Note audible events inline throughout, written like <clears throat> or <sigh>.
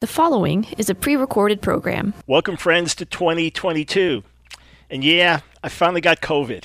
The following is a pre recorded program. Welcome, friends, to 2022. And yeah, I finally got COVID.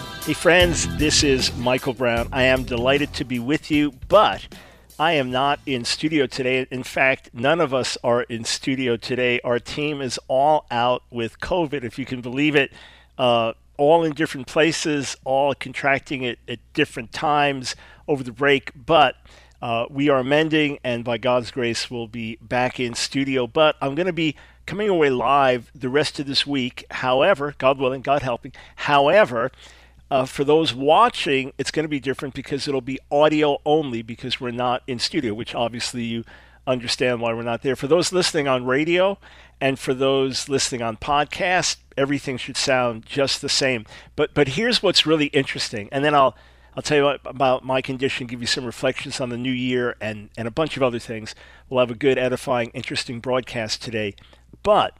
Hey, friends, this is Michael Brown. I am delighted to be with you, but I am not in studio today. In fact, none of us are in studio today. Our team is all out with COVID, if you can believe it, uh, all in different places, all contracting it at different times over the break. But uh, we are mending, and by God's grace, we'll be back in studio. But I'm going to be coming away live the rest of this week. However, God willing, God helping. However, uh, for those watching, it's going to be different because it'll be audio only because we're not in studio, which obviously you understand why we're not there. For those listening on radio and for those listening on podcast, everything should sound just the same. But but here's what's really interesting, and then I'll I'll tell you about my condition, give you some reflections on the new year, and and a bunch of other things. We'll have a good, edifying, interesting broadcast today. But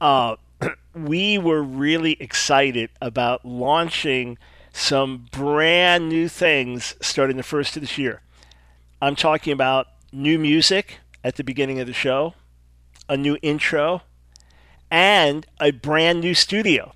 uh, we were really excited about launching some brand new things starting the first of this year. I'm talking about new music at the beginning of the show, a new intro, and a brand new studio.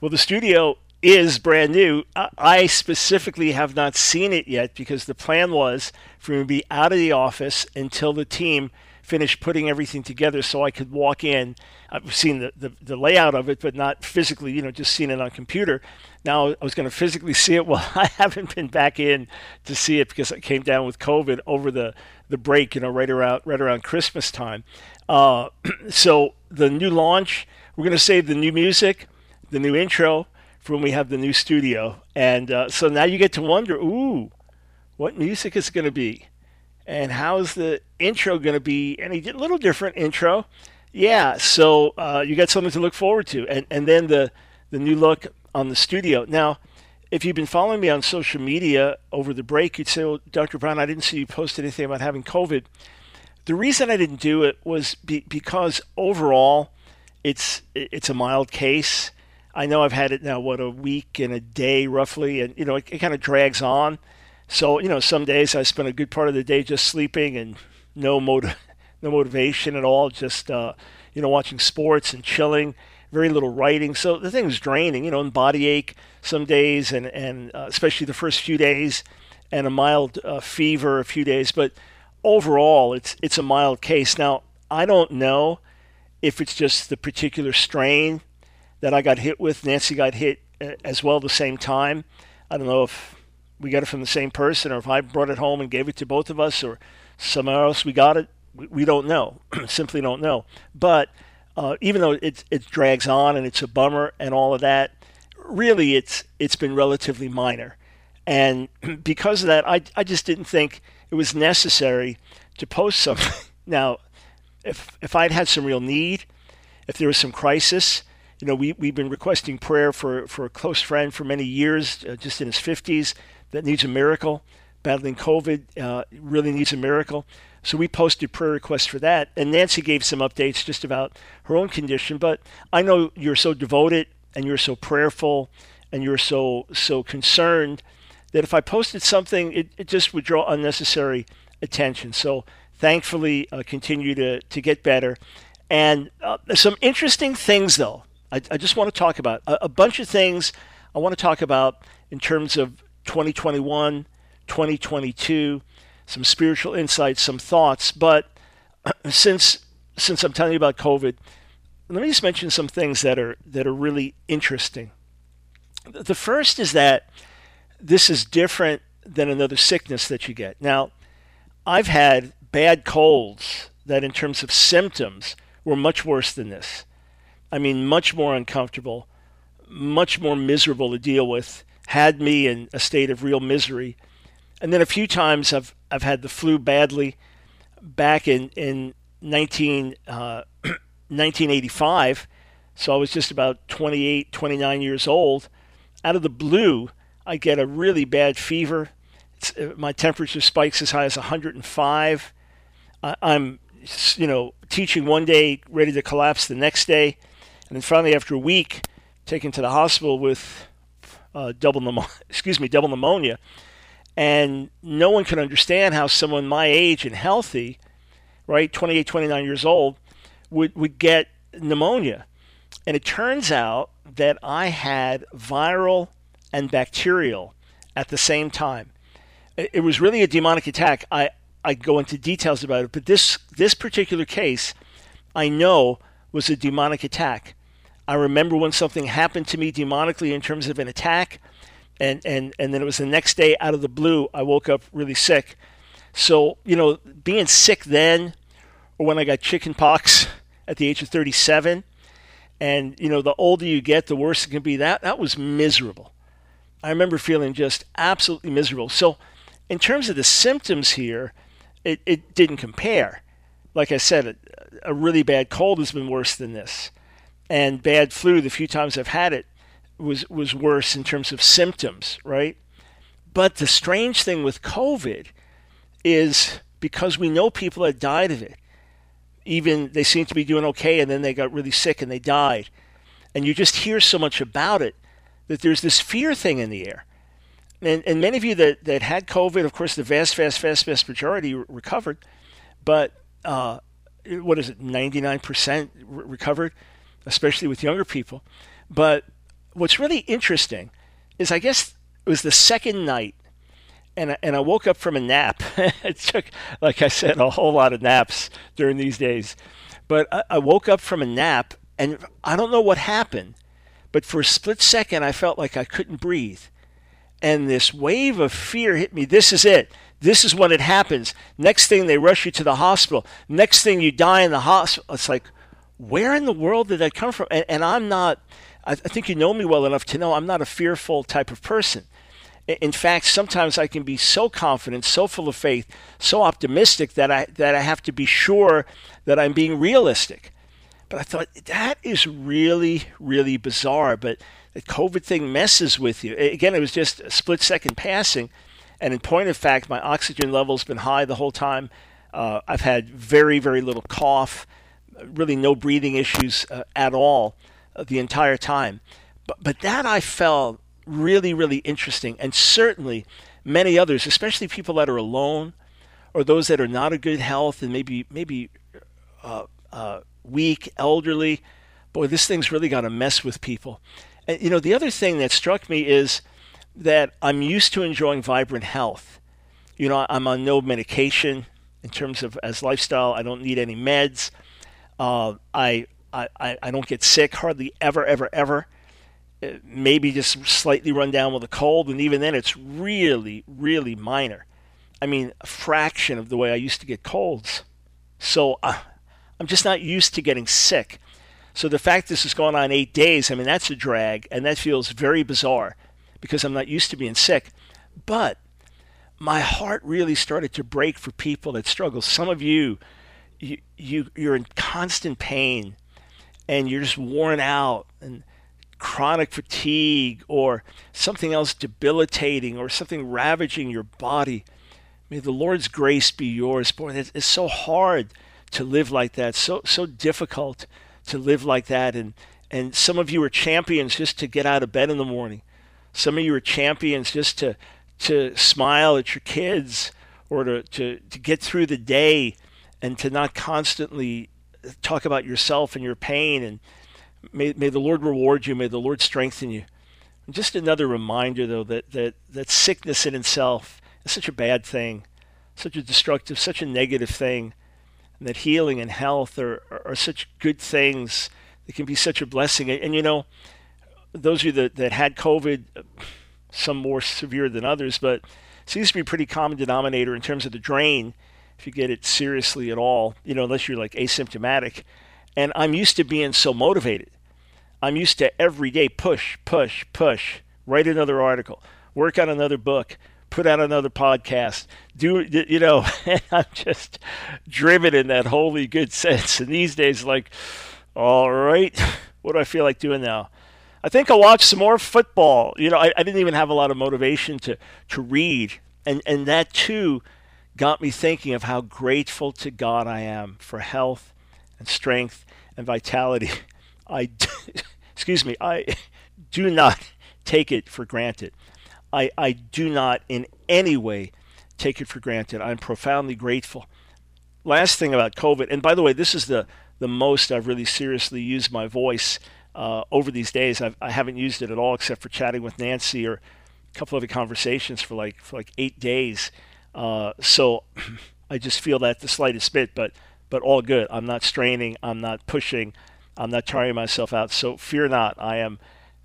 Well, the studio is brand new. I specifically have not seen it yet because the plan was for me to be out of the office until the team finished putting everything together so I could walk in. I've seen the, the, the layout of it, but not physically, you know, just seen it on computer. Now I was going to physically see it. <laughs> Well, I haven't been back in to see it because I came down with COVID over the, the break, you know, right around, right around Christmas time. Uh, <clears throat> so the new launch, we're going to save the new music, the new intro for when we have the new studio. And uh, so now you get to wonder, ooh, what music is going to be? And how's the intro going to be? Any little different intro? Yeah, so uh, you got something to look forward to. And, and then the, the new look on the studio. Now, if you've been following me on social media over the break, you'd say, well, Dr. Brown, I didn't see you post anything about having COVID. The reason I didn't do it was be, because overall, it's it's a mild case. I know I've had it now, what, a week and a day roughly, and, you know, it, it kind of drags on. So, you know, some days I spend a good part of the day just sleeping and no motiv- no motivation at all, just, uh, you know, watching sports and chilling, very little writing. So the thing's draining, you know, and body ache some days, and, and uh, especially the first few days, and a mild uh, fever a few days. But overall, it's, it's a mild case. Now, I don't know if it's just the particular strain that I got hit with. Nancy got hit uh, as well the same time. I don't know if we got it from the same person, or if I brought it home and gave it to both of us, or somewhere else we got it, we, we don't know. <clears throat> Simply don't know. But uh, even though it it drags on and it's a bummer and all of that, really it's it's been relatively minor. And <clears throat> because of that, I I just didn't think it was necessary to post something. <laughs> now, if if I'd had some real need, if there was some crisis, you know, we, we've been requesting prayer for, for a close friend for many years, uh, just in his 50s, that needs a miracle, battling COVID, uh, really needs a miracle. So we posted prayer requests for that. And Nancy gave some updates just about her own condition. But I know you're so devoted and you're so prayerful and you're so so concerned that if I posted something, it, it just would draw unnecessary attention. So thankfully, uh, continue to, to get better. And uh, some interesting things, though, I, I just want to talk about a, a bunch of things I want to talk about in terms of 2021, 2022, some spiritual insights, some thoughts. But <clears throat> since since I'm telling you about COVID, let me just mention some things that are that are really interesting. The first is that this is different than another sickness that you get. Now, I've had bad colds that, in terms of symptoms, were much worse than this. I mean, much more uncomfortable, much more miserable to deal with, had me in a state of real misery. And then a few times I've, I've had the flu badly. Back in, in 19, uh, <clears throat> 1985. So I was just about 28, 29 years old. Out of the blue, I get a really bad fever. It's, uh, my temperature spikes as high as 105. I, I'm, you know, teaching one day, ready to collapse the next day, and then finally, after a week, taken to the hospital with uh, double pneumonia. <laughs> Excuse me, double pneumonia, and no one can understand how someone my age and healthy, right, 28, 29 years old, would would get pneumonia. And it turns out that I had viral and bacterial at the same time. It was really a demonic attack. I, I go into details about it, but this this particular case, I know was a demonic attack. I remember when something happened to me demonically in terms of an attack, and and and then it was the next day out of the blue. I woke up really sick. So you know, being sick then, or when I got chicken pox at the age of 37, and you know, the older you get, the worse it can be. That that was miserable. I remember feeling just absolutely miserable. So, in terms of the symptoms here, it, it didn't compare. Like I said, a, a really bad cold has been worse than this, and bad flu. The few times I've had it was was worse in terms of symptoms, right? But the strange thing with COVID is because we know people that died of it even they seemed to be doing okay and then they got really sick and they died. And you just hear so much about it that there's this fear thing in the air. And, and many of you that, that had COVID, of course, the vast, vast, vast, vast majority recovered. But uh, what is it, 99% recovered, especially with younger people. But what's really interesting is I guess it was the second night and I, and I woke up from a nap. <laughs> it took, like I said, a whole lot of naps during these days. But I, I woke up from a nap, and I don't know what happened, but for a split second, I felt like I couldn't breathe. And this wave of fear hit me. This is it. This is when it happens. Next thing, they rush you to the hospital. Next thing, you die in the hospital. It's like, where in the world did that come from? And, and I'm not, I, I think you know me well enough to know I'm not a fearful type of person. In fact, sometimes I can be so confident, so full of faith, so optimistic that I that I have to be sure that I'm being realistic. But I thought that is really, really bizarre. But the COVID thing messes with you. Again, it was just a split second passing. And in point of fact, my oxygen level's been high the whole time. Uh, I've had very, very little cough, really no breathing issues uh, at all uh, the entire time. But, but that I felt really, really interesting. And certainly many others, especially people that are alone or those that are not in good health and maybe, maybe uh, uh, weak, elderly. Boy, this thing's really got to mess with people. And, you know, the other thing that struck me is that I'm used to enjoying vibrant health. You know, I'm on no medication in terms of as lifestyle. I don't need any meds. Uh, I, I, I don't get sick hardly ever, ever, ever maybe just slightly run down with a cold, and even then it's really, really minor. I mean, a fraction of the way I used to get colds. So uh, I'm just not used to getting sick. So the fact this has gone on eight days, I mean, that's a drag, and that feels very bizarre because I'm not used to being sick. But my heart really started to break for people that struggle. Some of you, you, you you're in constant pain, and you're just worn out, and chronic fatigue or something else debilitating or something ravaging your body. May the Lord's grace be yours. Boy, it's so hard to live like that. So so difficult to live like that. And and some of you are champions just to get out of bed in the morning. Some of you are champions just to to smile at your kids or to, to, to get through the day and to not constantly talk about yourself and your pain and May, may the Lord reward you. May the Lord strengthen you. And just another reminder, though, that, that, that sickness in itself is such a bad thing, such a destructive, such a negative thing, and that healing and health are, are, are such good things. that can be such a blessing. And, and, you know, those of you that, that had COVID, some more severe than others, but seems to be a pretty common denominator in terms of the drain if you get it seriously at all, you know, unless you're like asymptomatic. And I'm used to being so motivated. I'm used to every day push, push, push, write another article, work on another book, put out another podcast, do, you know, <laughs> I'm just driven in that holy good <laughs> sense. And these days, like, All right. <laughs> What do I feel like doing now? I think I'll watch some more football. You know, I, I didn't even have a lot of motivation to, to read. And, and that too got me thinking of how grateful to God I am for health and strength and vitality. <laughs> I, <laughs> excuse me, I do not take it for granted. I, I do not in any way take it for granted. I'm profoundly grateful. Last thing about COVID, and by the way, this is the the most I've really seriously used my voice uh, over these days. I've, I have not used it at all except for chatting with Nancy or a couple other conversations for like for like eight days. Uh, so I just feel that the slightest bit, but but all good. I'm not straining. I'm not pushing. I'm not tiring myself out. So fear not. I am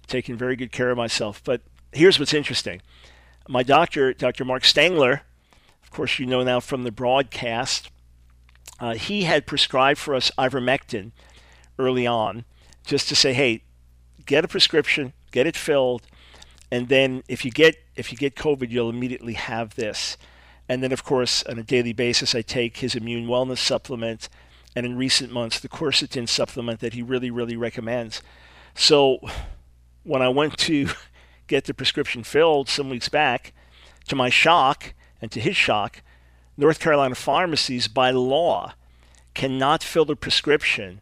taking very good care of myself. But here's what's interesting. My doctor, Dr. Mark Stengler, of course, you know now from the broadcast, uh, he had prescribed for us ivermectin early on just to say, hey, get a prescription, get it filled, and then if you get if you get COVID, you'll immediately have this. And then, of course, on a daily basis, I take his immune wellness supplement, and in recent months, the quercetin supplement that he really, really recommends. So, when I went to <laughs> get the prescription filled some weeks back, to my shock and to his shock, North Carolina pharmacies, by law, cannot fill the prescription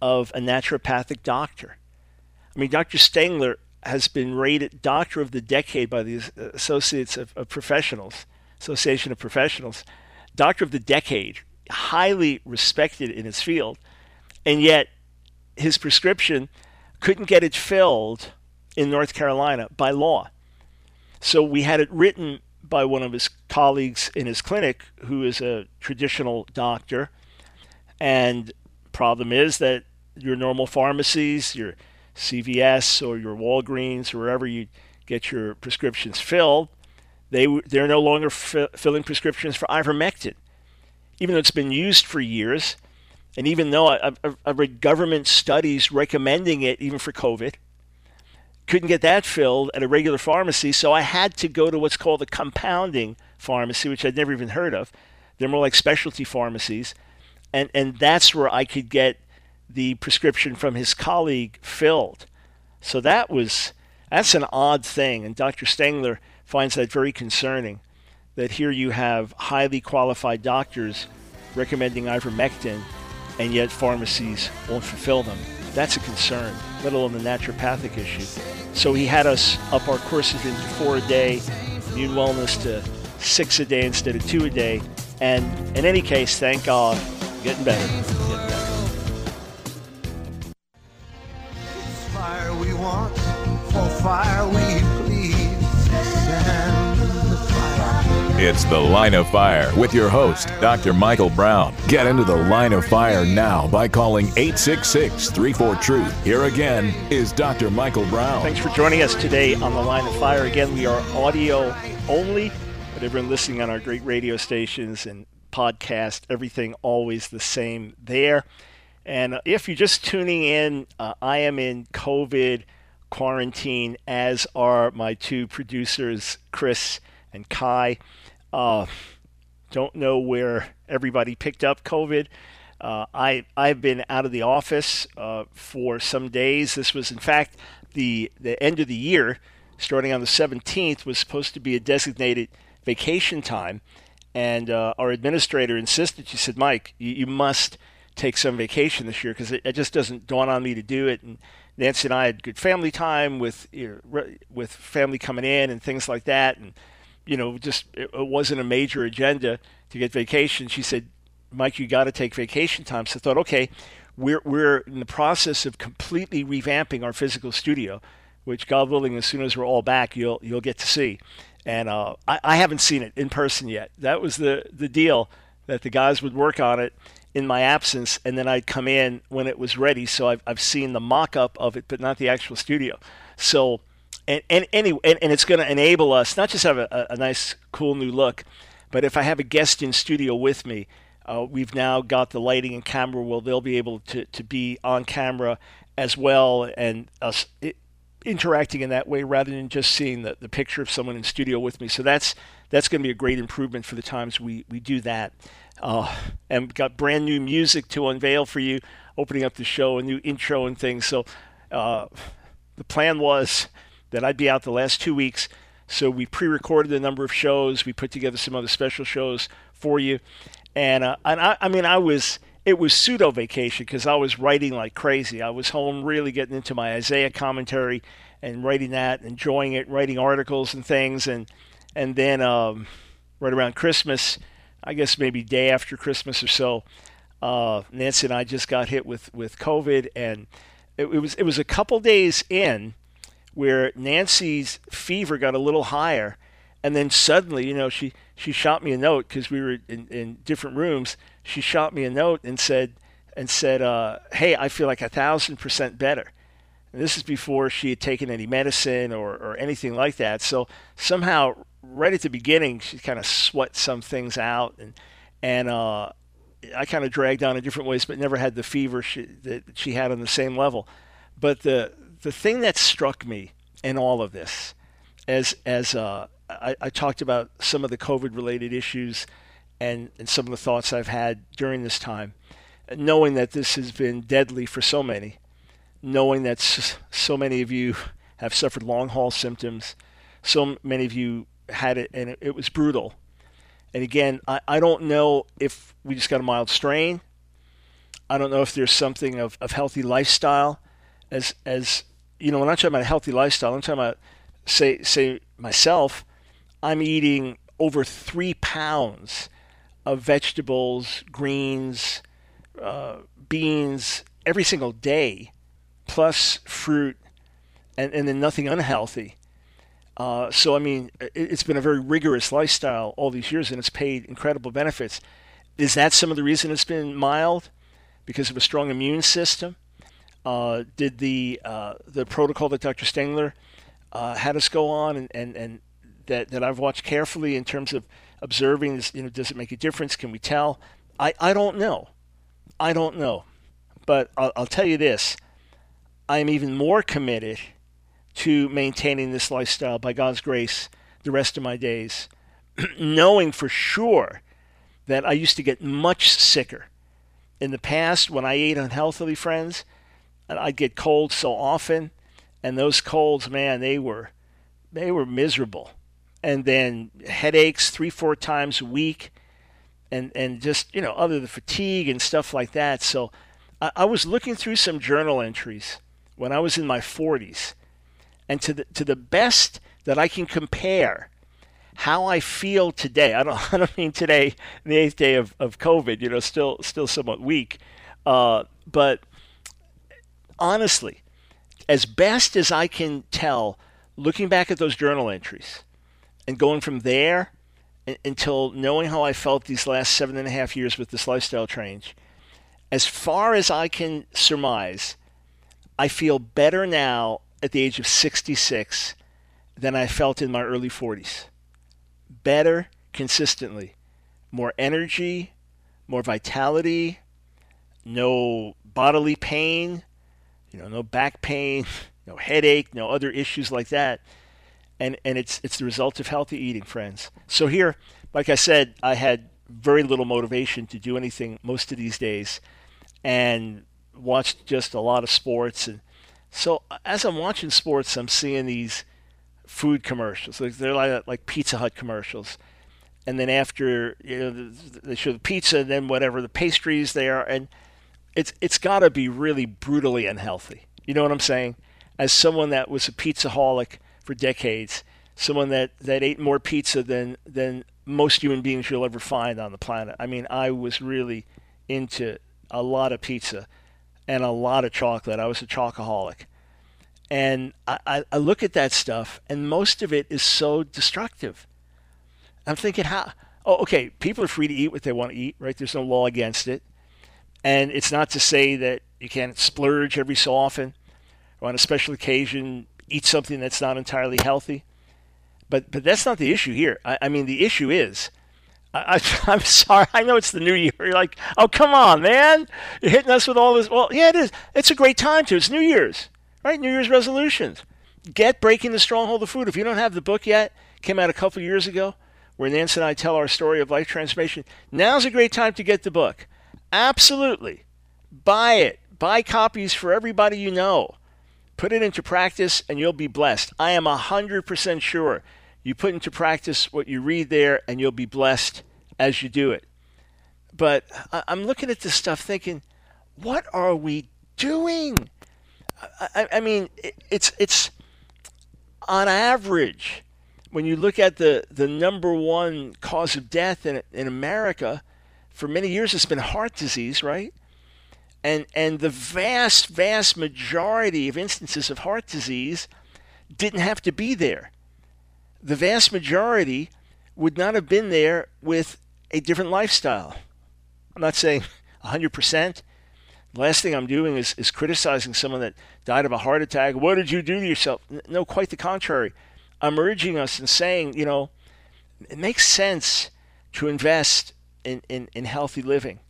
of a naturopathic doctor. I mean, Dr. Stengler has been rated Doctor of the Decade by the Associates of, of Professionals, Association of Professionals, Doctor of the Decade, highly respected in his field, and yet his prescription couldn't get it filled in North Carolina by law. So we had it written by one of his colleagues in his clinic who is a traditional doctor. And problem is that your normal pharmacies, your CVS or your Walgreens wherever you get your prescriptions filled, they they're no longer fi- filling prescriptions for ivermectin, even though it's been used for years, and even though I, I've, I've read government studies recommending it even for COVID couldn't get that filled at a regular pharmacy, so I had to go to what's called a compounding pharmacy, which I'd never even heard of. They're more like specialty pharmacies, and and that's where I could get the prescription from his colleague filled. So that was that's an odd thing, and Dr. Stengler finds that very concerning. That here you have highly qualified doctors recommending ivermectin, and yet pharmacies won't fulfill them. That's a concern, let alone the naturopathic issue. So he had us up our courses into four a day, immune wellness to six a day instead of two a day. And in any case, thank God, getting better. Getting better. Fire we want, for fire we It's The Line of Fire with your host, Dr. Michael Brown. Get into the line of fire now by calling 866 34 Truth. Here again is Dr. Michael Brown. Thanks for joining us today on The Line of Fire. Again, we are audio only, but everyone listening on our great radio stations and podcast, everything always the same there. And if you're just tuning in, uh, I am in COVID quarantine, as are my two producers, Chris and Kai. Uh, don't know where everybody picked up COVID. Uh, I I've been out of the office uh, for some days. This was, in fact, the the end of the year, starting on the 17th, was supposed to be a designated vacation time, and uh, our administrator insisted. She said, "Mike, you, you must take some vacation this year because it, it, just doesn't dawn on me to do it." And Nancy and I had good family time with you know, with family coming in and things like that, and you know, just it, it wasn't a major agenda to get vacation. She said, Mike, you got to take vacation time. So I thought, okay, we're, we're in the process of completely revamping our physical studio, which God willing, as soon as we're all back, you'll, you'll get to see. And uh, I, I haven't seen it in person yet. That was the, the deal that the guys would work on it in my absence, and then I'd come in when it was ready. So I've, I've seen the mock up of it, but not the actual studio. So and and anyway, and, and it's going to enable us not just have a, a, nice, cool new look, but if I have a guest in studio with me, uh, we've now got the lighting and camera where they'll be able to, to be on camera as well and us it, interacting in that way rather than just seeing the, the picture of someone in studio with me. So that's that's going to be a great improvement for the times we, we do that. Uh, and got brand new music to unveil for you opening up the show, a new intro and things. So uh, the plan was that I'd be out the last two weeks. So we pre-recorded a number of shows. We put together some other special shows for you, and uh, and I, I mean I was it was pseudo vacation because I was writing like crazy. I was home really getting into my Isaiah commentary and writing that, enjoying it, writing articles and things, and and then um, right around Christmas, I guess maybe day after Christmas or so, uh, Nancy and I just got hit with with COVID, and it, it was it was a couple days in where Nancy's fever got a little higher, and then suddenly, you know, she she shot me a note because we were in, in different rooms. She shot me a note and said and said, uh, "Hey, I feel like a thousand percent better." And this is before she had taken any medicine or, or anything like that. So somehow, right at the beginning, she kind of sweat some things out, and and uh, I kind of dragged on in different ways, but never had the fever she, that she had on the same level. But the the thing that struck me in all of this, as as uh, I, I talked about some of the COVID related issues and, and some of the thoughts I've had during this time, knowing that this has been deadly for so many, knowing that so many of you have suffered long haul symptoms, so many of you had it and it, it was brutal. And again, I, I don't know if we just got a mild strain. I don't know if there's something of, of healthy lifestyle as as you know, when I'm talking about a healthy lifestyle, I'm talking about say say myself, I'm eating over three pounds of vegetables, greens, uh, beans every single day, plus fruit, and, and then nothing unhealthy. Uh, so, I mean, it, has been a very rigorous lifestyle all these years, and it's paid incredible benefits. Is that some of the reason it's been mild? Because of a strong immune system? Uh, did the uh, the protocol that Dr. Stengler uh, had us go on and, and, and that, that I've watched carefully in terms of observing this, you know, does it make a difference? Can we tell? I, I don't know. I don't know. But I'll, I'll tell you this I am even more committed to maintaining this lifestyle by God's grace the rest of my days, <clears throat> knowing for sure that I used to get much sicker. In the past, when I ate unhealthily, friends, I'd get colds so often, and those colds, man, they were they were miserable and then headaches three, four times a week, and and just you know other the fatigue and stuff like that. So I, I was looking through some journal entries when I was in my 40s, and to the to the best that I can compare how I feel today. I don't <laughs> I don't mean today, the eighth day of, of COVID. You know, still still somewhat weak, uh, but honestly, as best as I can tell, looking back at those journal entries and going from there until knowing how I felt these last seven and a half years with this lifestyle change, as far as I can surmise, I feel better now at the age of 66 than I felt in my early 40s. Better consistently. More energy, more vitality, no bodily pain, you know, no back pain, <laughs> no headache, no other issues like that and and it's it's the result of healthy eating, friends. So here, like I said, I had very little motivation to do anything most of these days, and watched just a lot of sports. And so uh, as I'm watching sports, I'm seeing these food commercials. They're like like Pizza Hut commercials. And then after you know they show the pizza, then whatever the pastries there, and it's it's got to be really brutally unhealthy. You know what I'm saying? As someone that was a pizza holic for decades, someone that, that ate more pizza than than most human beings you'll ever find on the planet. I mean, I was really into a lot of pizza and a lot of chocolate. I was a chocoholic. And I, I look at that stuff, and most of it is so destructive. I'm thinking, how? Oh, okay, people are free to eat what they want to eat, right? There's no law against it. And it's not to say that you can't splurge every so often or on a special occasion eat something that's not entirely healthy. But but that's not the issue here. I, I mean, the issue is, I, am <laughs> sorry. I know it's the new year. <laughs> You're like, oh come on, man, you're hitting us with all this. Well, yeah, it is. It's a great time to. It's New Year's, right? New Year's resolutions. Get breaking the stronghold of food. If you don't have the book yet, came out a couple years ago, where Nancy and I tell our story of life transformation. Now's a great time to get the book. Absolutely, buy it, Buy copies for everybody you know. Put it into practice and you'll be blessed. I am 100% sure you put into practice what you read there and you'll be blessed as you do it. But I'm looking at this stuff thinking, what are we doing? I, I mean, it's it's on average when you look at the, the number one cause of death in, in America, for many years it's been heart disease, right? And, and the vast, vast majority of instances of heart disease didn't have to be there. The vast majority would not have been there with a different lifestyle. I'm not saying <laughs> 100%. The last thing I'm doing is, is criticizing someone that died of a heart attack. What did you do to yourself? No, quite the contrary. I'm urging us and saying, you know, it makes sense to invest in, in, in healthy living.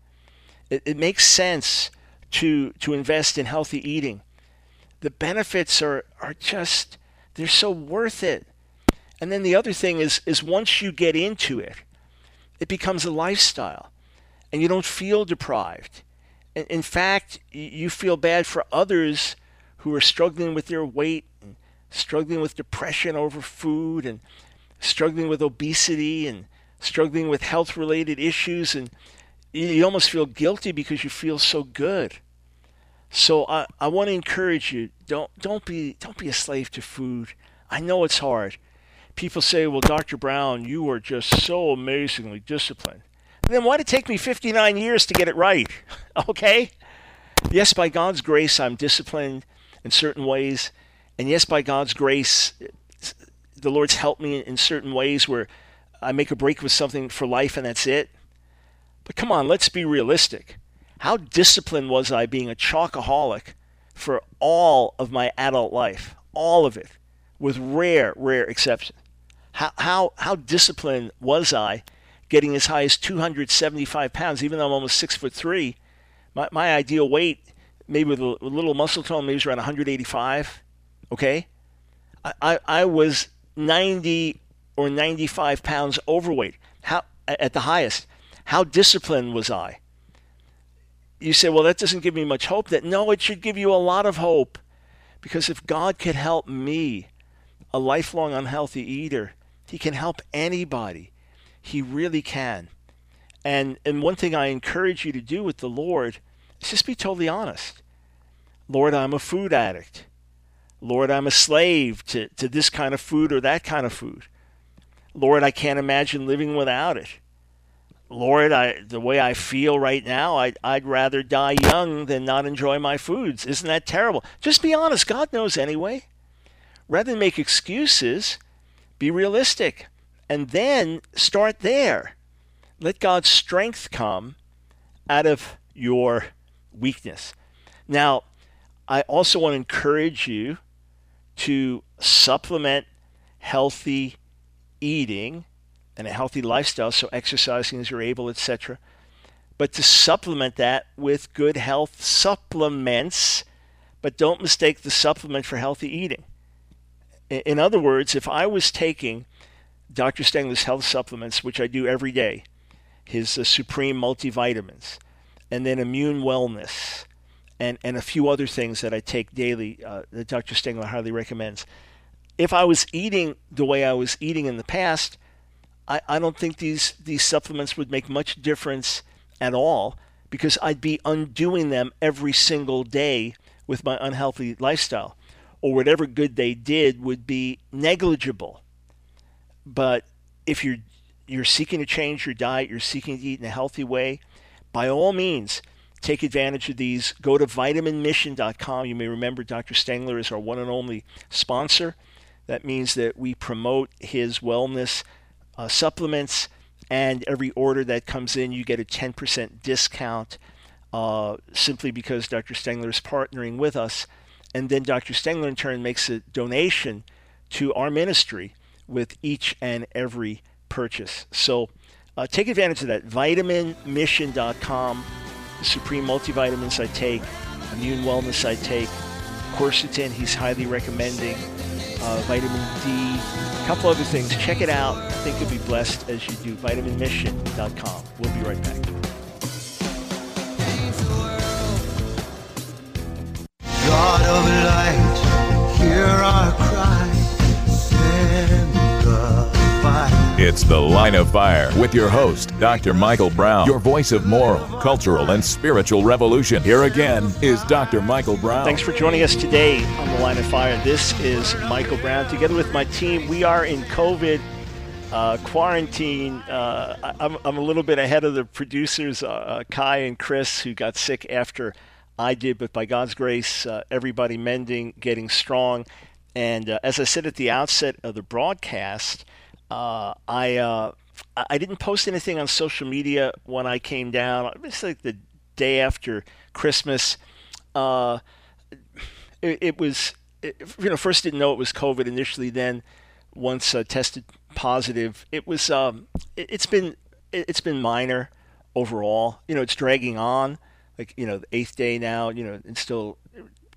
It, it makes sense to to invest in healthy eating. The benefits are are just they're so worth it. And then the other thing is is once you get into it, it becomes a lifestyle and you don't feel deprived. In, in fact, you feel bad for others who are struggling with their weight and struggling with depression over food and struggling with obesity and struggling with health related issues and you almost feel guilty because you feel so good. So I, I want to encourage you don't don't be don't be a slave to food. I know it's hard. People say, "Well, Dr. Brown, you are just so amazingly disciplined." then why did it take me 59 years to get it right? <laughs> okay? Yes, by God's grace, I'm disciplined in certain ways. And yes, by God's grace, the Lord's helped me in certain ways where I make a break with something for life and that's it. But come on, let's be realistic. How disciplined was I being a chocoholic for all of my adult life? All of it, with rare, rare exception. How, how, how disciplined was I getting as high as 275 pounds, even though I'm almost six foot three? My, my ideal weight, maybe with a, little muscle tone, maybe is around 185. Okay? I, I, I was 90 or 95 pounds overweight. How at the highest? How disciplined was I? You say, well, that doesn't give me much hope. That no, it should give you a lot of hope, because if God could help me, a lifelong unhealthy eater, He can help anybody. He really can. And and one thing I encourage you to do with the Lord is just be totally honest. Lord, I'm a food addict. Lord, I'm a slave to, to this kind of food or that kind of food. Lord, I can't imagine living without it. Lord, I, the way I feel right now, I'd, I'd rather die young than not enjoy my foods. Isn't that terrible? Just be honest. God knows anyway. Rather than make excuses, be realistic. And then start there. Let God's strength come out of your weakness. Now, I also want to encourage you to supplement healthy eating and a healthy lifestyle, so exercising as you're able, etc. But to supplement that with good health supplements, but don't mistake the supplement for healthy eating. In other words, if I was taking Dr. Stengler's health supplements, which I do every day, his uh, Supreme multivitamins, and then immune wellness, and, and a few other things that I take daily uh, that Dr. Stengler highly recommends. If I was eating the way I was eating in the past, I, I don't think these, these supplements would make much difference at all because I'd be undoing them every single day with my unhealthy lifestyle. Or whatever good they did would be negligible. But if you're you're seeking to change your diet, you're seeking to eat in a healthy way, by all means, take advantage of these. Go to vitaminmission.com. You may remember Dr. Stengler is our one and only sponsor. That means that we promote his wellness uh, supplements, and every order that comes in, you get a 10% discount uh, simply because Dr. Stengler is partnering with us. And then Dr. Stengler, in turn, makes a donation to our ministry with each and every purchase. So uh, take advantage of that. VitaminMission.com, the Supreme Multivitamins I take, Immune Wellness I take, quercetin he's highly recommending, uh, vitamin D, a couple other things. Check it out. I think you'll be blessed as you do. VitaminMission.com. We'll be right back. It's The Line of Fire with your host, Dr. Michael Brown, your voice of moral, cultural, and spiritual revolution. Here again is Dr. Michael Brown. Thanks for joining us today on The Line of Fire. This is Michael Brown. Together with my team, we are in COVID uh, quarantine. Uh, I'm, I'm a little bit ahead of the producers, uh, uh, Kai and Chris, who got sick after I did, but by God's grace, uh, everybody mending, getting strong. And uh, as I said at the outset of the broadcast, uh, I uh, I didn't post anything on social media when I came down. It's like the day after Christmas. Uh, it, it, was it, you know first didn't know it was COVID initially. Then once uh, tested positive, it was um, it, has been it's been minor overall. You know it's dragging on. Like you know the eighth day now. You know and still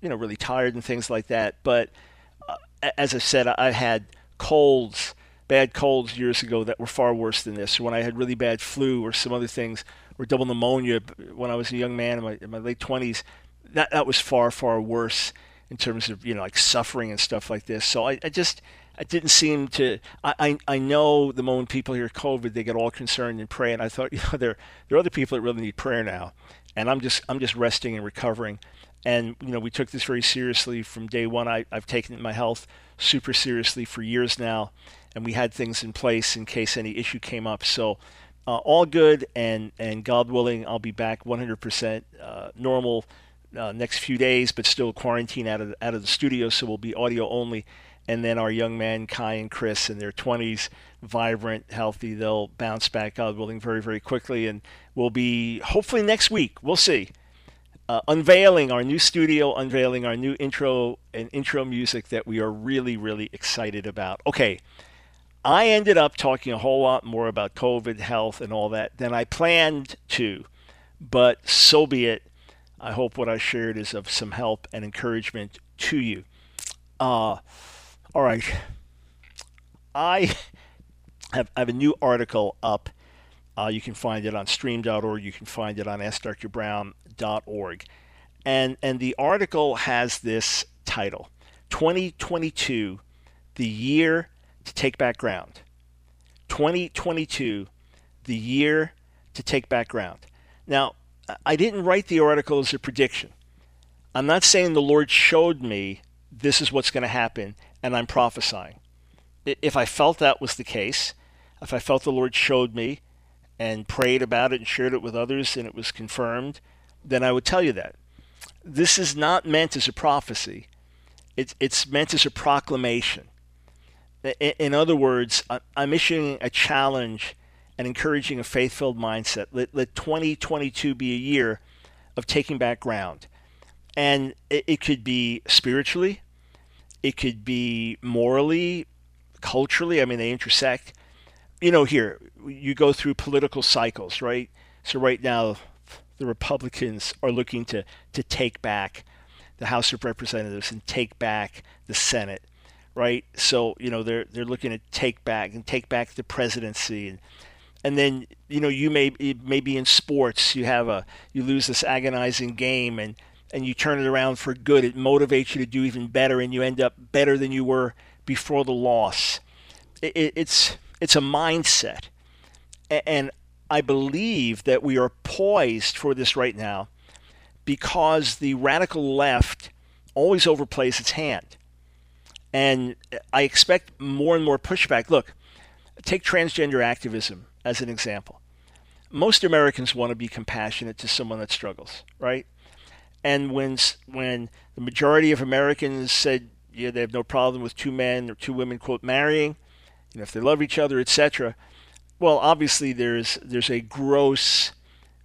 you know really tired and things like that. But uh, as I said, I had colds bad colds years ago that were far worse than this. Or when I had really bad flu or some other things, or double pneumonia when I was a young man in my, in my late 20s, that, that was far, far worse in terms of, you know, like suffering and stuff like this. So I, I just, I didn't seem to. I, I, I know the moment people hear COVID, they get all concerned and pray. And I thought, <laughs> you know, there there are other people that really need prayer now, and I'm just I'm just resting and recovering. And you know, we took this very seriously from day one. I, I've taken my health super seriously for years now, and we had things in place in case any issue came up. So uh, all good, and and God willing, I'll be back 100% uh, normal uh, next few days, but still quarantine out of out of the studio, so we'll be audio only. And then our young man Kai and Chris, in their 20s, vibrant, healthy, they'll bounce back, God willing, very, very quickly. And we'll be, hopefully, next week, we'll see, uh, unveiling our new studio, unveiling our new intro and intro music that we are really, really excited about. Okay, I ended up talking a whole lot more about COVID, health, and all that than I planned to, but so be it. I hope what I shared is of some help and encouragement to you. Uh, all right. I <laughs> have, I have a new article up. Uh, you can find it on stream.org. You can find it on askdrbrown.org. And, and the article has this title 2022, the year to take back ground. 2022, the year to take back ground. Now, I didn't write the article as a prediction. I'm not saying the Lord showed me this is what's going to happen and I'm prophesying. If I felt that was the case, if I felt the Lord showed me and prayed about it and shared it with others and it was confirmed, then I would tell you that. This is not meant as a prophecy. It's, it's meant as a proclamation. In other words, I'm issuing a challenge and encouraging a faith filled mindset. Let, let 2022 be a year of taking back ground. And it, it could be spiritually, it could be morally, culturally. I mean, they intersect. You know, here, you go through political cycles, right? So, right now, the Republicans are looking to, to take back the House of Representatives and take back the Senate right? So you know they're they're looking to take back and take back the presidency, and and then you know you may maybe in sports you have a you lose this agonizing game and and you turn it around for good. It motivates you to do even better, and you end up better than you were before the loss. It, it, it's it's a mindset, and I believe that we are poised for this right now because the radical left always overplays its hand and I expect more and more pushback. Look, take transgender activism as an example. Most Americans want to be compassionate to someone that struggles, right? And when when the majority of Americans said yeah they have no problem with two men or two women quote marrying, you know if they love each other, etc. Well, obviously there's there's a gross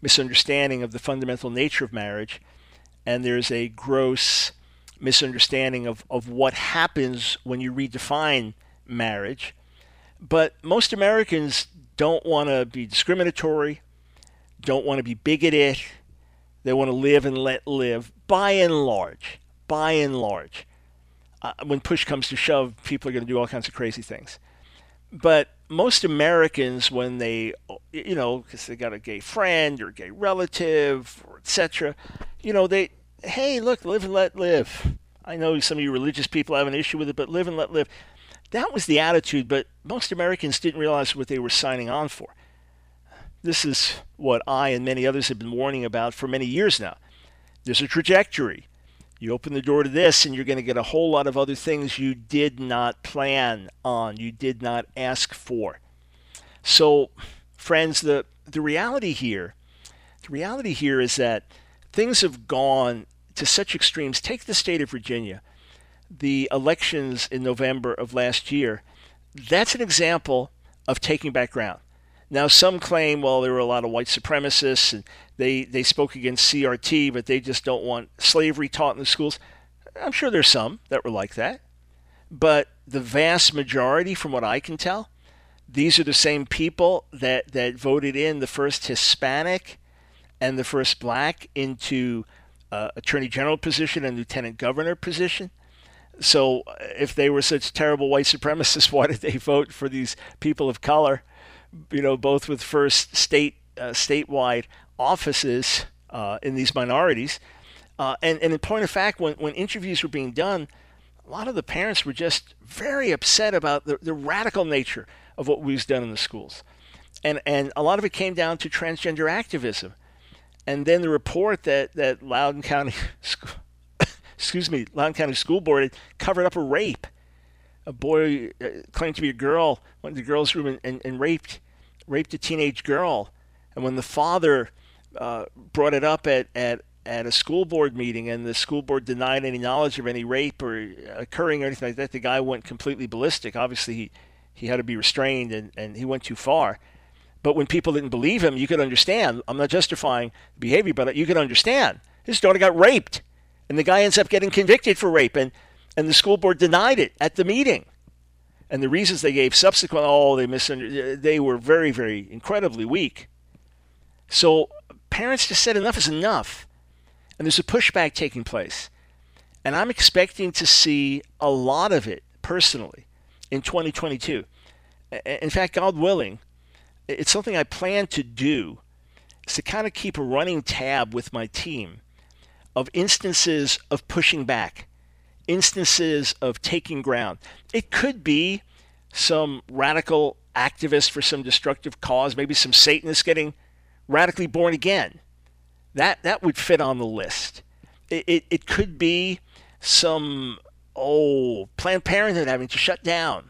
misunderstanding of the fundamental nature of marriage, and there's a gross misunderstanding of, of what happens when you redefine marriage. But most Americans don't want to be discriminatory, don't want to be bigoted. They want to live and let live by and large. By and large. Uh, when push comes to shove, people are going to do all kinds of crazy things. But most Americans, when they, you know, because they got a gay friend or a gay relative, or etc., you know, they hey, look, live and let live. I know some of you religious people have an issue with it, but live and let live. That was the attitude, but most Americans didn't realize what they were signing on for. This is what I and many others have been warning about for many years now. There's a trajectory. You open the door to this, and you're going to get a whole lot of other things you did not plan on, you did not ask for. So, friends, the, the reality here, the reality here is that things have gone to such extremes. Take the state of Virginia, the elections in November of last year. That's an example of taking back ground. Now, some claim, well, there were a lot of white supremacists and they, they spoke against CRT, but they just don't want slavery taught in the schools. I'm sure there's some that were like that. But the vast majority, from what I can tell, these are the same people that, that voted in the first Hispanic and the first black into uh, attorney general position and lieutenant governor position. So if they were such terrible white supremacists, <laughs> why did they vote for these people of color? You know, both with first state uh, statewide offices uh, in these minorities. Uh, and, and in point of fact, when, when interviews were being done, a lot of the parents were just very upset about the, the radical nature of what was done in the schools. And, and a lot of it came down to transgender activism. And then the report that, that Loudoun County, <laughs> <coughs> excuse me, Loudoun County School Board had covered up a rape. A boy uh, claimed to be a girl went to the girls' room and, and, and raped raped a teenage girl. And when the father uh, brought it up at, at, at a school board meeting and the school board denied any knowledge of any rape or occurring or anything like that, the guy went completely ballistic. Obviously, he, he had to be restrained and, and he went too far. But when people didn't believe him, you could understand. I'm not justifying behavior, but you could understand. His daughter got raped, and the guy ends up getting convicted for rape, and, and the school board denied it at the meeting and the reasons they gave subsequent, oh, they misunderstood, they were very, very incredibly weak. So parents just said enough is enough. And there's a pushback taking place. And I'm expecting to see a lot of it personally in 2022. In fact, God willing, it's something I plan to do is to kind of keep a running tab with my team of instances of pushing back instances of taking ground. It could be some radical activist for some destructive cause, maybe some Satanists getting radically born again. That that would fit on the list. It, it, it could be some oh Planned Parenthood having to shut down.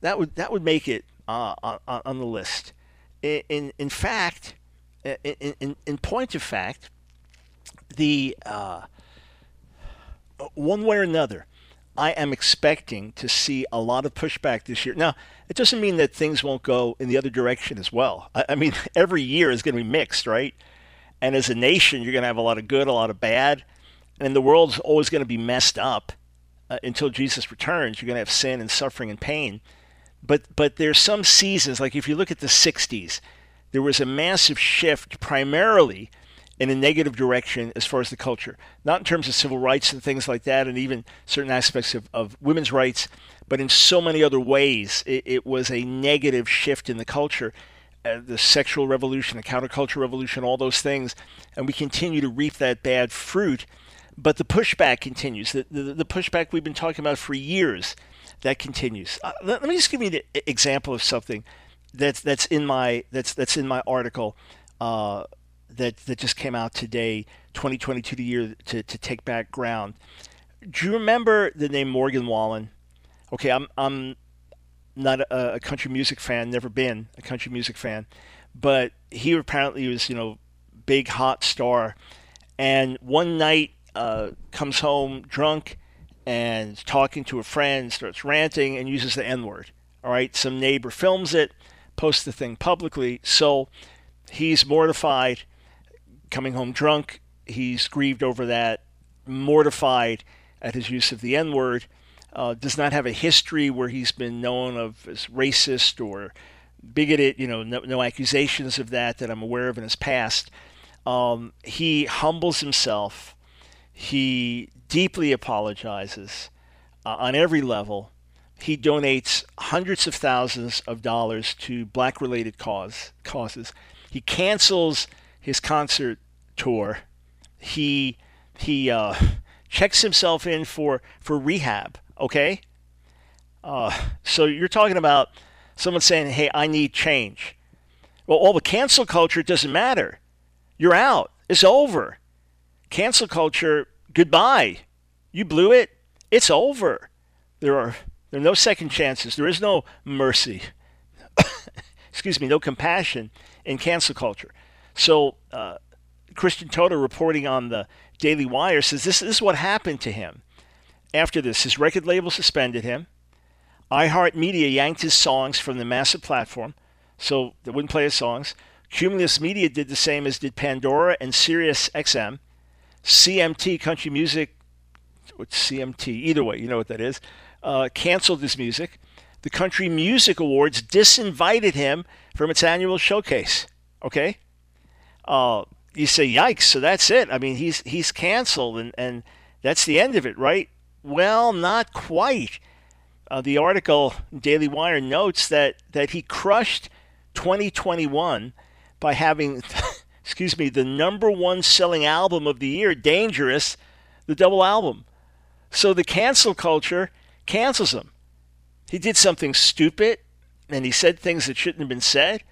That would that would make it uh, on, on the list. In in, in fact, in, in, in point of fact, the uh, one way or another, I am expecting to see a lot of pushback this year. Now, it doesn't mean that things won't go in the other direction as well. I, I mean, <laughs> every year is going to be mixed, right? And as a nation, you're going to have a lot of good, a lot of bad. And the world's always going to be messed up uh, until Jesus returns. You're going to have sin and suffering and pain. But, but there's some seasons, like if you look at the 60s, there was a massive shift primarily in a negative direction as far as the culture, not in terms of civil rights and things like that, and even certain aspects of, of women's rights, but in so many other ways. It, it was a negative shift in the culture. Uh, the sexual revolution, the counterculture revolution, all those things, and we continue to reap that bad fruit. But the pushback continues. The, the, the pushback we've been talking about for years, that continues. Uh, let, let, me just give you an example of something that's that's in my that's that's in my article. Uh, that that just came out today, 2022 the year to, to take back ground. Do you remember the name Morgan Wallen? Okay, I'm I'm not a, a country music fan, never been a country music fan, but he apparently was you know big hot star, and one night uh, comes home drunk and talking to a friend, starts ranting and uses the N word. All right, some neighbor films it, posts the thing publicly, so he's mortified coming home drunk. He's grieved over that, mortified at his use of the N word. Uh, does not have a history where he's been known of as racist or bigoted. You know, no, no accusations of that that I'm aware of in his past. Um, he humbles himself. He deeply apologizes uh, on every level. He donates hundreds of thousands of dollars to black-related cause causes. He cancels his concert tour, he he uh, checks himself in for for rehab. Okay, Uh, so you're talking about someone saying, hey, I need change. Well, all the cancel culture doesn't matter. You're out. It's over. Cancel culture, goodbye. You blew it. It's over. There are there are no second chances. There is no mercy. <coughs> Excuse me, no compassion in cancel culture. So uh, Christian Toto reporting on the Daily Wire says this, this is what happened to him. After this, his record label suspended him. iHeartMedia yanked his songs from the massive platform, so they wouldn't play his songs. Cumulus Media did the same as did Pandora and Sirius XM. CMT Country Music, what's CMT, either way, you know what that is, uh, canceled his music. The Country Music Awards disinvited him from its annual showcase. Okay? Uh, you say, yikes, so that's it. I mean, he's, he's canceled, and, and that's the end of it, right? Well, not quite. Uh, the article Daily Wire notes that, that he crushed 2021 by having, <laughs> excuse me, the number one selling album of the year, Dangerous, the double album. So the cancel culture cancels him. He did something stupid and he said things that shouldn't have been said.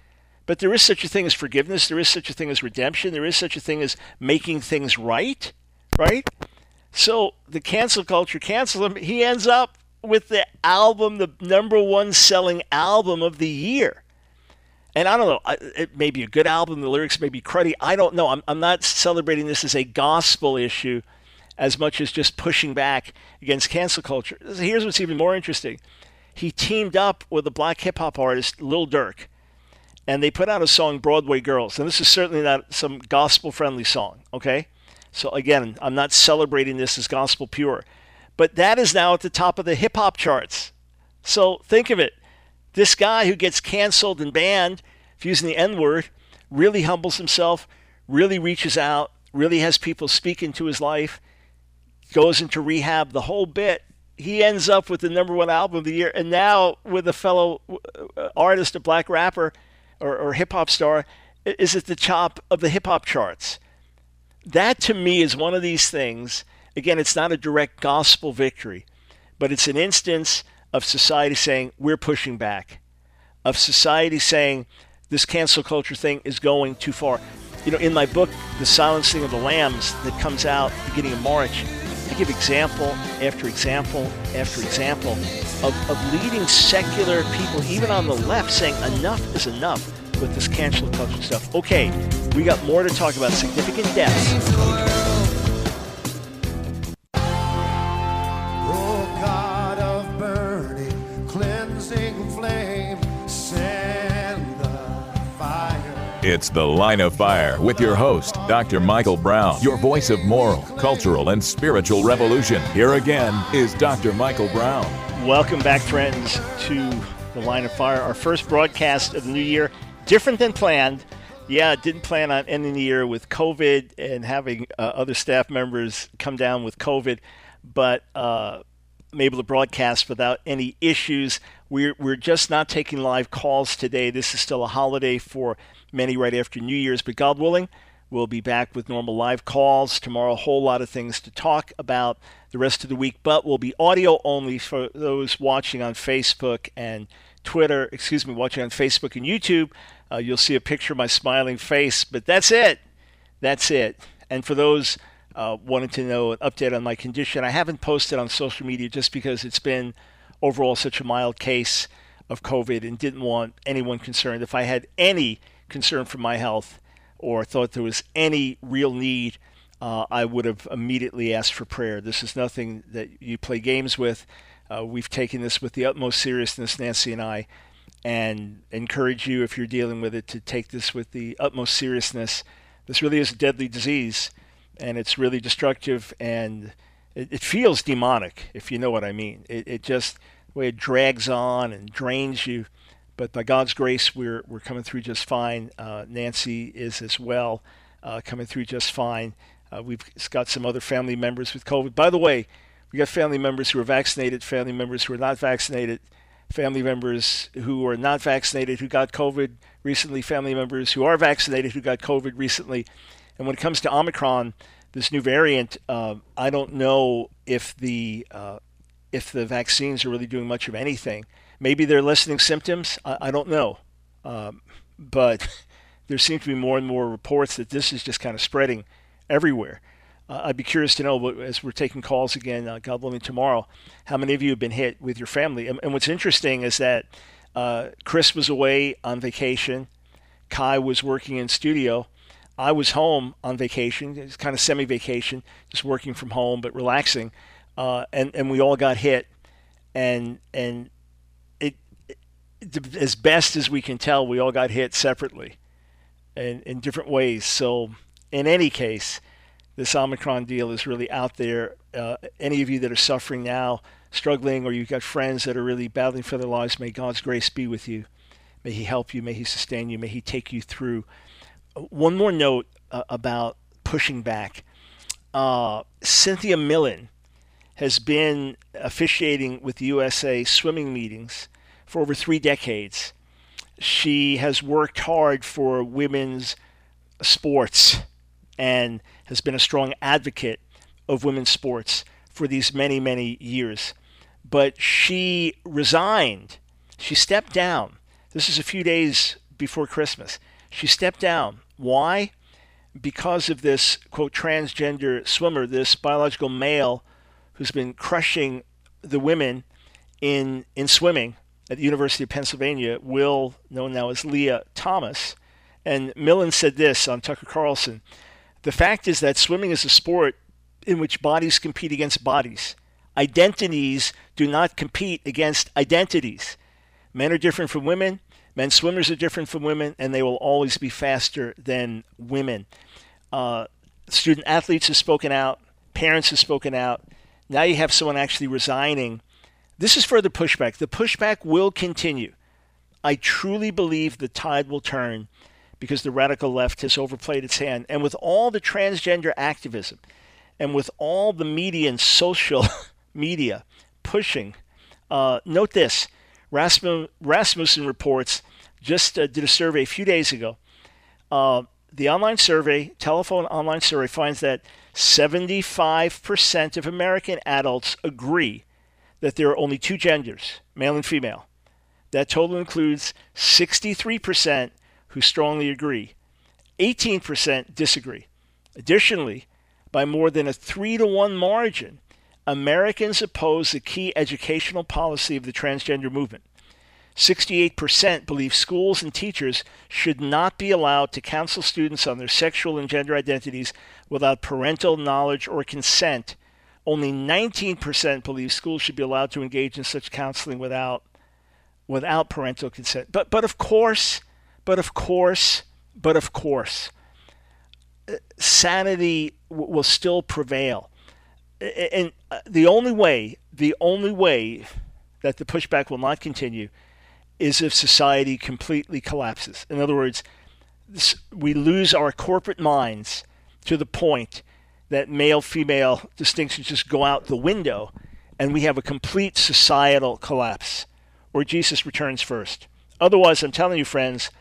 But there is such a thing as forgiveness. There is such a thing as redemption. There is such a thing as making things right, right? So the cancel culture cancel him. He ends up with the album, the number one selling album of the year. And I don't know, it may be a good album, the lyrics may be cruddy. I don't know. I'm, I'm not celebrating this as a gospel issue as much as just pushing back against cancel culture. Here's what's even more interesting he teamed up with a black hip hop artist, Lil Durk, and they put out a song, Broadway Girls. And this is certainly not some gospel friendly song, okay? So again, I'm not celebrating this as gospel pure. But that is now at the top of the hip hop charts. So think of it. This guy who gets canceled and banned for using the N word really humbles himself, really reaches out, really has people speak into his life, goes into rehab, the whole bit. He ends up with the number one album of the year, and now with a fellow uh, artist, a black rapper or, or hip hop star, is at the top of the hip hop charts that to me is one of these things. Again, it's not a direct gospel victory, but it's an instance of society saying, we're pushing back, of society saying, this cancel culture thing is going too far. You know, in my book, The Silencing of the Lambs, that comes out beginning of March, I give example after example after example of, of leading secular people, even on the left, saying enough is enough with this cancel culture stuff. Okay, we got more to talk about significant deaths. It's The Line of Fire with your host, Dr. Michael Brown, your voice of moral, cultural, and spiritual revolution. Here again is Dr. Michael Brown. Welcome back, friends, to The Line of Fire, our first broadcast of the new year. Different than planned. Yeah, didn't plan on ending the year with COVID and having uh, other staff members come down with COVID, but uh, I'm able to broadcast without any issues. We're, we're just not taking live calls today. This is still a holiday for many right after New Year's, but God willing, we'll be back with normal live calls tomorrow. A whole lot of things to talk about the rest of the week, but we'll be audio only for those watching on Facebook and Twitter, excuse me, watching on Facebook and YouTube. Uh, you'll see a picture of my smiling face, but that's it. That's it. And for those uh, wanting to know an update on my condition, I haven't posted on social media just because it's been overall such a mild case of COVID and didn't want anyone concerned. If I had any concern for my health or thought there was any real need, uh, I would have immediately asked for prayer. This is nothing that you play games with. Uh, we've taken this with the utmost seriousness, Nancy and I and encourage you if you're dealing with it to take this with the utmost seriousness. This really is a deadly disease, and it's really destructive, and it, it feels demonic, if you know what I mean. It, it just the way it drags on and drains you. But by God's grace, we're we're coming through just fine. Uh, Nancy is as well, uh, coming through just fine. Uh, we've got some other family members with COVID. By the way, we got family members who are vaccinated, family members who are not vaccinated family members who are not vaccinated who got COVID recently, family members who are vaccinated who got COVID recently. And when it comes to Omicron, this new variant, uh, I don't know if the uh, if the vaccines are really doing much of anything. Maybe they're lessening symptoms. I, I don't know. Um, but <laughs> there seem to be more and more reports that this is just kind of spreading everywhere. Uh, I'd be curious to know, as we're taking calls again, uh, God willing, tomorrow, how many of you have been hit with your family? And, and what's interesting is that uh, Chris was away on vacation, Kai was working in studio. I was home on vacation, it's kind of semi vacation, just working from home, but relaxing. Uh, and, and we all got hit. And, and as best as we can tell, we all got hit separately and in different ways. So, in any case, this Omicron deal is really out there. Uh, any of you that are suffering now, struggling, or you've got friends that are really battling for their lives, may God's grace be with you. May He help you. May He sustain you. May He take you through. Uh, one more note uh, about pushing back. Uh, Cynthia Millen has been officiating with USA swimming meetings for over three decades. She has worked hard for women's sports and has been a strong advocate of women's sports for these many, many years. But she resigned. She stepped down. This is a few days before Christmas. She stepped down. Why? Because of this, quote, transgender swimmer, this biological male who's been crushing the women in, in swimming at the University of Pennsylvania, Will, known now as Lia Thomas. And Millen said this on Tucker Carlson the fact is that swimming is a sport in which bodies compete against bodies. Identities do not compete against identities. Men are different from women. Men swimmers are different from women, and they will always be faster than women. Uh, student athletes have spoken out. Parents have spoken out. Now you have someone actually resigning. This is further pushback. The pushback will continue. I truly believe the tide will turn because the radical left has overplayed its hand. And with all the transgender activism and with all the media and social <laughs> media pushing, uh, note this Rasmussen reports just uh, did a survey a few days ago. Uh, the online survey, telephone online survey, finds that 75% of American adults agree that there are only two genders, male and female. That total includes 63% who strongly agree. 18% disagree. Additionally, by more than a 3 to 1 margin, Americans oppose the key educational policy of the transgender movement. 68% believe schools and teachers should not be allowed to counsel students on their sexual and gender identities without parental knowledge or consent. Only 19% believe schools should be allowed to engage in such counseling without without parental consent. But but of course, but of course, but of course, uh, sanity w- will still prevail. And uh, the only way, the only way that the pushback will not continue is if society completely collapses. In other words, we lose our corporate minds to the point that male female distinctions just go out the window and we have a complete societal collapse or Jesus returns first. Otherwise, I'm telling you, friends,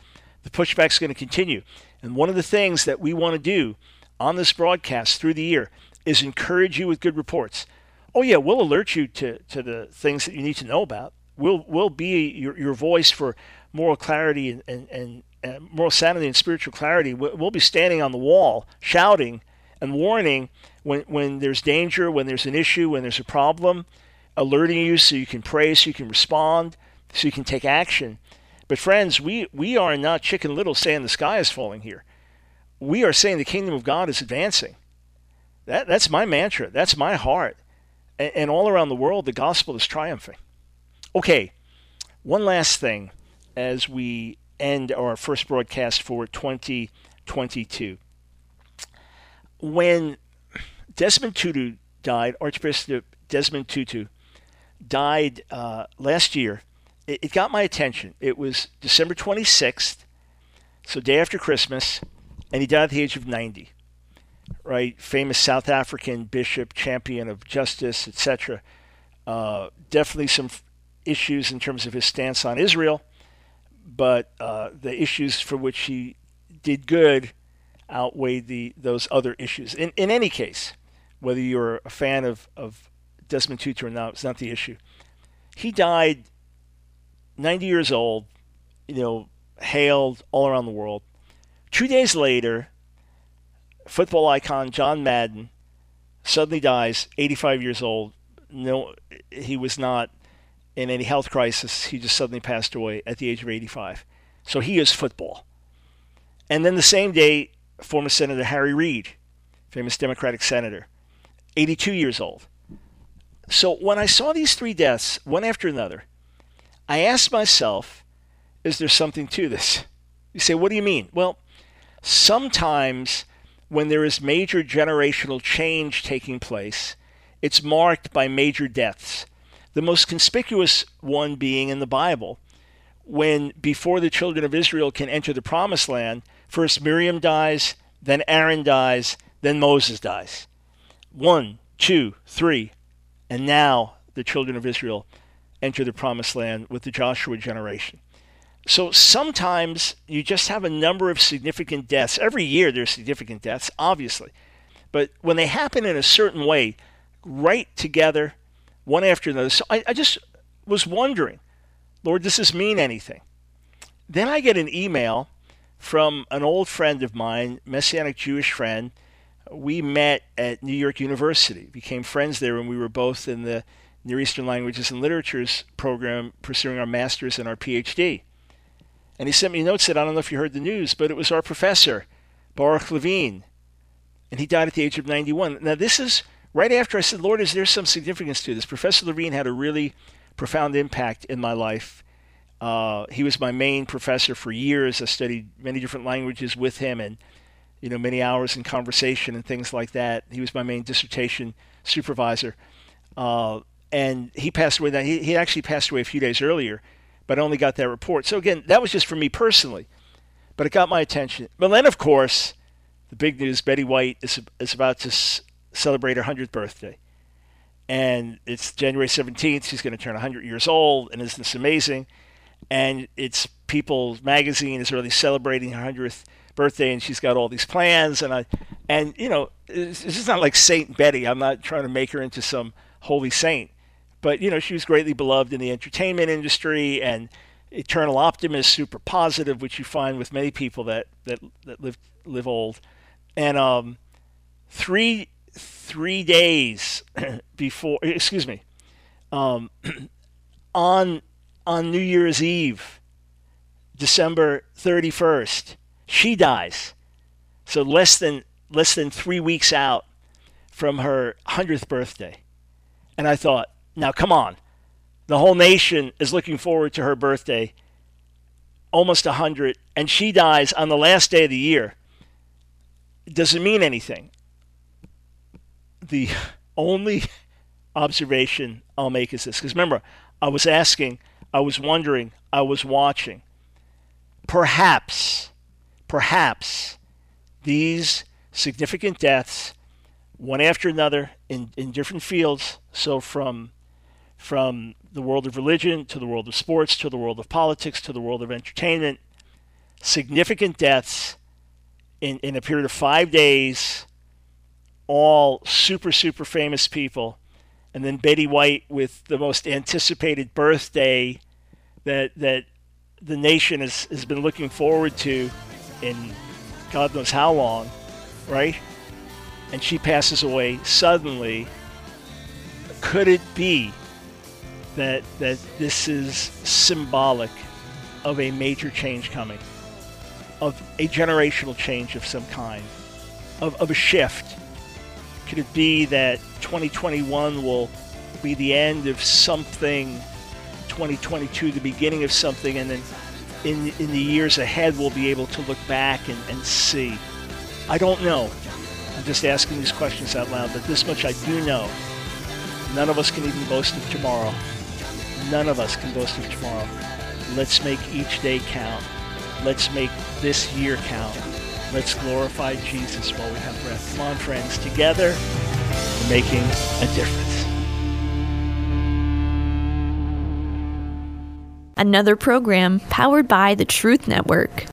the pushback is going to continue. And one of the things that we want to do on this broadcast through the year is encourage you with good reports. Oh yeah, we'll alert you to, to the things that you need to know about. We'll we'll be your, your voice for moral clarity and, and, and, and moral sanity and spiritual clarity. We'll be standing on the wall shouting and warning when, when there's danger, when there's an issue, when there's a problem, alerting you so you can pray, so you can respond, so you can take action. But friends, we, we are not chicken little saying the sky is falling here. We are saying the kingdom of God is advancing. That, that's my mantra. That's my heart. And, and all around the world, the gospel is triumphing. Okay, one last thing as we end our first broadcast for 2022. When Desmond Tutu died, Archbishop Desmond Tutu died uh, last year it, it got my attention. It was December 26th, so day after Christmas, and he died at the age of 90. Right, famous South African bishop, champion of justice, etc. Uh, definitely some issues in terms of his stance on Israel, but uh, the issues for which he did good outweighed the those other issues. In in any case, whether you're a fan of, of Desmond Tutu, or not, it's not the issue. He died 90 years old, you know, hailed all around the world. Two days later, football icon John Madden suddenly dies, 85 years old. No, he was not in any health crisis. He just suddenly passed away at the age of 85. So he is football. And then the same day, former Senator Harry Reid, famous Democratic senator, 82 years old. So when I saw these three deaths, one after another, I asked myself, is there something to this? You say, what do you mean? Well, sometimes when there is major generational change taking place, it's marked by major deaths. The most conspicuous one being in the Bible, when before the children of Israel can enter the promised land, first Miriam dies, then Aaron dies, then Moses dies. One, two, three, and now the children of Israel enter the promised land with the Joshua generation. So sometimes you just have a number of significant deaths. Every year there's significant deaths, obviously. But when they happen in a certain way, right together, one after another. So I, I just was wondering, Lord, does this mean anything? Then I get an email from an old friend of mine, Messianic Jewish friend. We met at New York University, became friends there when we were both in the Near Eastern Languages and Literatures program, pursuing our master's and our PhD. And he sent me a note, said, I don't know if you heard the news, but it was our professor, Baruch Levine. And he died at the age of 91. Now, this is right after I said, Lord, is there some significance to this? Professor Levine had a really profound impact in my life. Uh, he was my main professor for years. I studied many different languages with him and, you know, many hours in conversation and things like that. He was my main dissertation supervisor. Uh, and he passed away. He, he actually passed away a few days earlier, but I only got that report. So again, that was just for me personally, but it got my attention. But then, of course, the big news: Betty White is is about to s- celebrate her hundredth birthday, and it's January seventeenth. She's going to turn hundred years old, and isn't this amazing? And it's People magazine is really celebrating her hundredth birthday, and she's got all these plans, and I, and you know, this is not like Saint Betty. I'm not trying to make her into some holy saint but you know, she was greatly beloved in the entertainment industry and eternal optimist, super positive, which you find with many people that that that live live old. And um, three three days <clears throat> before, excuse me, um, <clears throat> on on New Year's Eve, December thirty first, she dies. So less than less than three weeks out from her hundredth birthday, and I thought, now, come on. The whole nation is looking forward to her birthday, almost 100, and she dies on the last day of the year. doesn't mean anything? The <laughs> only observation I'll make is this because remember, I was asking, I was wondering, I was watching. Perhaps, perhaps these significant deaths, one after another in, in different fields, so from from the world of religion to the world of sports to the world of politics to the world of entertainment. Significant deaths in, in a period of five days, all super, super famous people. And then Betty White with the most anticipated birthday that, that the nation has, has been looking forward to in God knows how long, right? And she passes away suddenly. Could it be that that this is symbolic of a major change coming, of a generational change of some kind, of, of a shift. Could it be that 2021 will be the end of something, 2022 the beginning of something, and then in, in the years ahead we'll be able to look back and, and see? I don't know. I'm just asking these questions out loud, but this much I do know. None of us can even boast of tomorrow. None of us can boast of tomorrow. Let's make each day count. Let's make this year count. Let's glorify Jesus while we have breath. Come on, friends. Together, we're making a difference. Another program powered by the Truth Network.